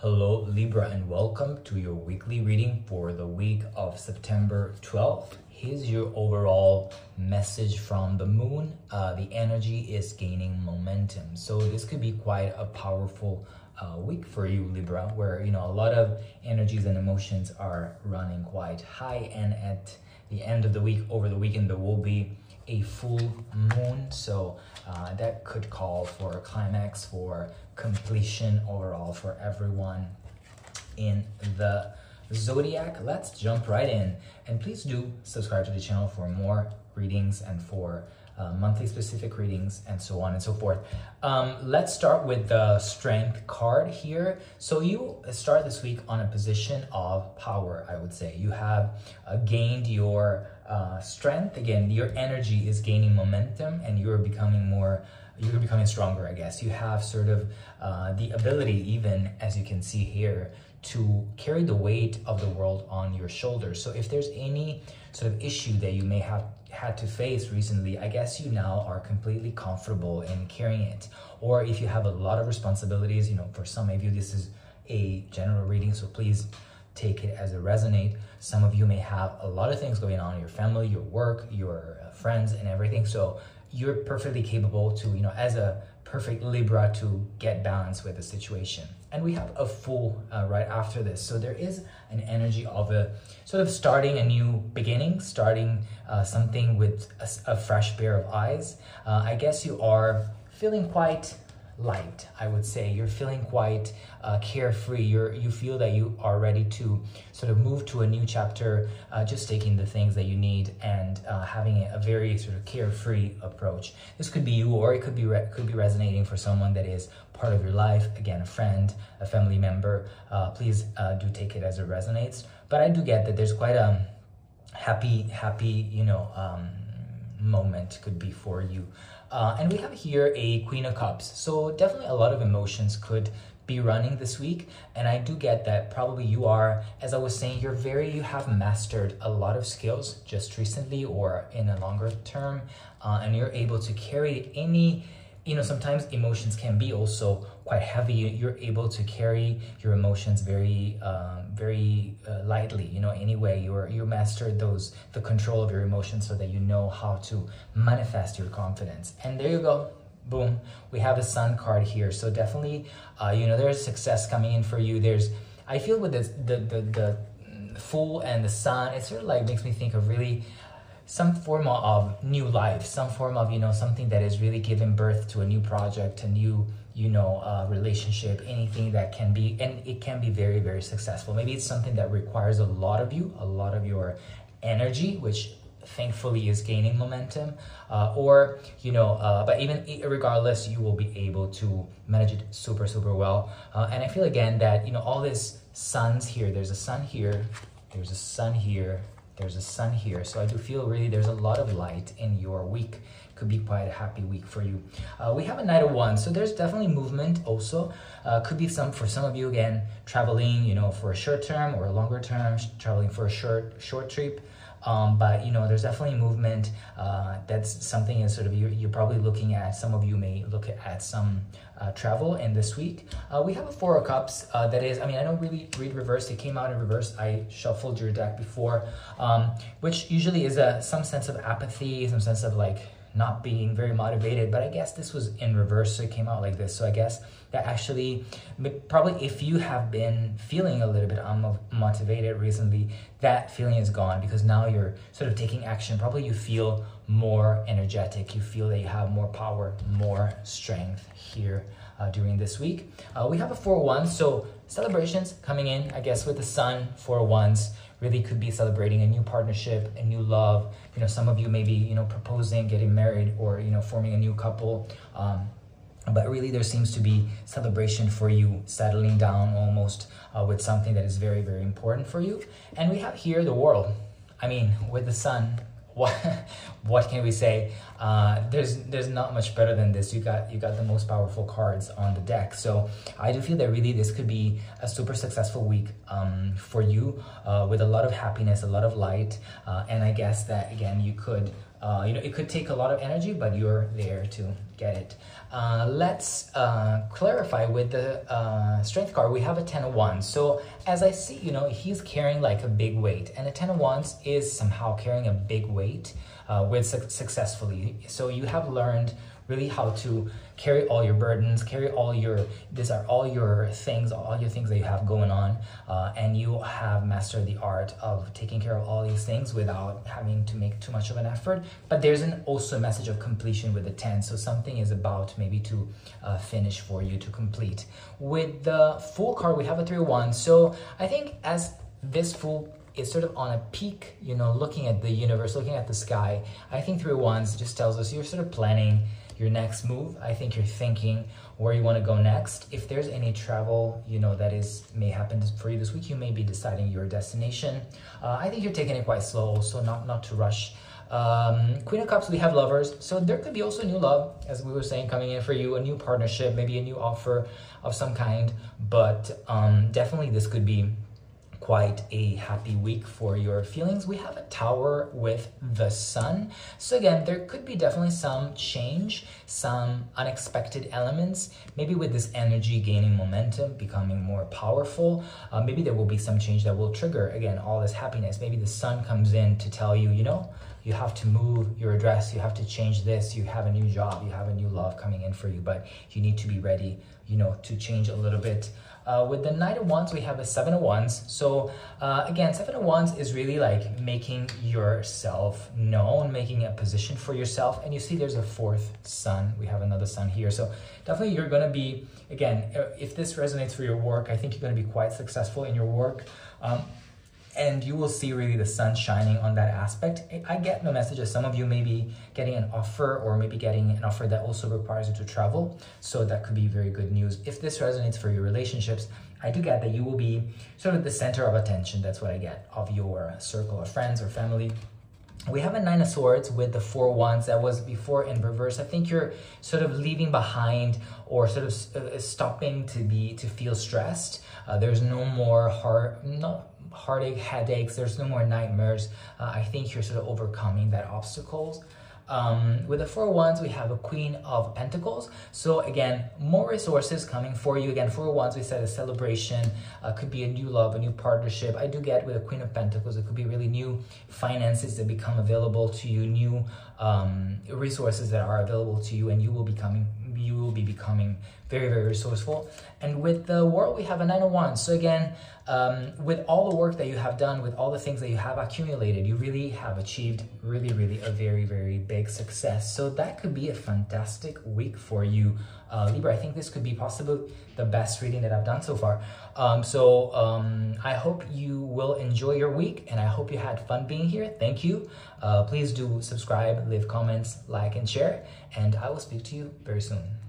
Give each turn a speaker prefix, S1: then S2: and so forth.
S1: Hello, Libra, and welcome to your weekly reading for the week of September 12th. Here's your overall message from the moon. Uh, the energy is gaining momentum. So, this could be quite a powerful uh, week for you, Libra, where you know a lot of energies and emotions are running quite high. And at the end of the week, over the weekend, there will be a full moon. So, uh, that could call for a climax, for completion overall for everyone in the zodiac. Let's jump right in. And please do subscribe to the channel for more readings and for uh, monthly specific readings and so on and so forth. Um, let's start with the strength card here. So you start this week on a position of power, I would say. You have uh, gained your uh, strength. Again, your energy is gaining momentum and you're becoming more you're becoming stronger, I guess. You have sort of uh, the ability, even as you can see here, to carry the weight of the world on your shoulders. So if there's any sort of issue that you may have had to face recently, I guess you now are completely comfortable in carrying it. Or if you have a lot of responsibilities, you know, for some of you, this is a general reading, so please take it as a resonate. Some of you may have a lot of things going on your family, your work, your uh, friends, and everything. So you're perfectly capable to, you know, as a perfect Libra to get balance with the situation. And we have a Fool uh, right after this. So there is an energy of a sort of starting a new beginning, starting uh, something with a, a, fresh pair of eyes. Uh, I guess you are feeling quite light i would say. You're feeling quite uh, carefree. You're you feel that you are ready to sort of move to a new chapter uh, just taking the things that you need and uh, having a very sort of carefree approach. This could be you or it could be could be resonating for someone that is part of your life. Again a friend a family member uh, please uh, do take it as it resonates. But i do get that there's quite a happy happy you know um, moment could be for you uh, and we have here a Queen of Cups. So definitely a lot of emotions could be running this week. And I do get that probably you are, as I was saying, you're very, you have mastered a lot of skills just recently or in a longer term. Uh, and you're able to carry any you know, sometimes emotions can be also quite heavy. You're able to carry your emotions very, um, very uh, lightly. You know, anyway, you're you mastered those the control of your emotions so that you know how to manifest your confidence. And there you go. Boom. We have a sun card here. So definitely, uh, you know, there's success coming in for you. There's, I feel with this, the the the Fool and the sun, it sort of like makes me think of really some form of new life, some form of, you know, something that is really giving birth to a new project, a new, you know, uh, relationship, anything that can be, and it can be very, very successful. Maybe it's something that requires a lot of you, a lot of your energy, which thankfully is gaining momentum uh, or you know uh, but even regardless you will be able to manage it super super well. Uh, and i feel again that you know all this suns here. There's a sun here. There's a sun here there's a sun here. So I do feel really there's a lot of light in your week. Could be quite a happy week for you. Uh, we have a Knight of Wands, so there's definitely movement also. Uh, could be some for some of you again traveling, you know, for a short term or a longer term, traveling for a short short trip. Um, but you know, there's definitely movement. Uh, that's something is sort of you're, you're, probably looking at. Some of you may look at some uh, travel in this week. Uh, we have a Four of Cups uh, that is. I mean, I don't really read reverse. It came out in reverse. I shuffled your deck before, um, which usually is a some sense of apathy, some sense of like not being very motivated. But I guess this was in reverse, so it came out like this. So I guess that actually probably if you have been feeling a little bit unmotivated recently that feeling is gone because now you're sort of taking action probably you feel more energetic you feel that you have more power more strength here uh, during this week uh, we have a four wands so celebrations coming in i guess with the sun four wands really could be celebrating a new partnership a new love. You know some of you may be you know proposing getting married or you know forming a new couple. Um, but really there seems to be celebration for you settling down almost uh, with something that is very very important for you. And we have here the world. I mean with the sun what what can we say? Uh, there's there's not much better than this. You got you got the most powerful cards on the deck. So i do feel that really this could be a super successful week um, for you uh, with a lot of happiness a lot of light uh, and i guess that again you could uh, you know, it could take a lot of energy, but you're there to get it. Uh, let's uh, clarify with the uh, strength card. We have a 10 of wands. So as I see, you know, he's carrying like a big weight and a 10 of wands is somehow carrying a big weight uh, with su successfully. So you have learned really how to carry all your burdens, carry all your, these are all your things, all your things that you have going on, uh, and you have mastered the art of taking care of all these things without having to make too much of an effort. But there's an also message of completion with the 10, so something is about maybe to uh, finish for you to complete. With the Fool card, we have a 3 Wands, so I think as this Fool is sort of on a peak, you know, looking at the universe, looking at the sky. I think three wands just tells us you're sort of planning your next move. I think you're thinking where you want to go next. If there's any travel, you know, that is may happen for you this week, you may be deciding your destination. Uh, I think you're taking it quite slow, so not not to rush. Um, Queen of Cups, we have lovers. So there could be also new love, as we were saying, coming in for you, a new partnership, maybe a new offer of some kind. But um, definitely this could be quite a happy week for your feelings. We have a tower with the sun. So again, there could be definitely some change, some unexpected elements, maybe with this energy gaining momentum, becoming more powerful. Uh, maybe there will be some change that will trigger, again, all this happiness. Maybe the sun comes in to tell you, you know, you have to move your address, you have to change this, you have a new job, you have a new love coming in for you, but you need to be ready, you know, to change a little bit. Uh, with the Knight of Wands, we have a Seven of Wands. So uh, again, Seven of Wands is really like making yourself known, making a position for yourself. And you see there's a fourth sun. We have another sun here. So definitely you're going to be, again, uh, if this resonates for your work, I think you're going to be quite successful in your work. Um, and you will see really the sun shining on that aspect. I get the message that some of you may be getting an offer or maybe getting an offer that also requires you to travel. So that could be very good news. If this resonates for your relationships, I do get that you will be sort of the center of attention. That's what I get of your circle of friends or family. We have a Nine of Swords with the Four Wands that was before in reverse. I think you're sort of leaving behind or sort of uh, stopping to be to feel stressed. Uh, there's no more heart, no heartache, headaches, there's no more nightmares. Uh, I think you're sort of overcoming that obstacles. Um, with the four wands, we have a queen of pentacles. So again, more resources coming for you. Again, four wands, we said a celebration, uh, could be a new love, a new partnership. I do get with a queen of pentacles, it could be really new finances that become available to you, new um, resources that are available to you, and you will be coming will be becoming very, very resourceful. And with the world, we have a nine of wands. So again, um, with all the work that you have done, with all the things that you have accumulated, you really have achieved really, really a very, very big success. So that could be a fantastic week for you, uh, Libra. I think this could be possibly the best reading that I've done so far. Um, so um, I hope you will enjoy your week and I hope you had fun being here. Thank you. Uh, please do subscribe, leave comments, like, and share. And I will speak to you very soon.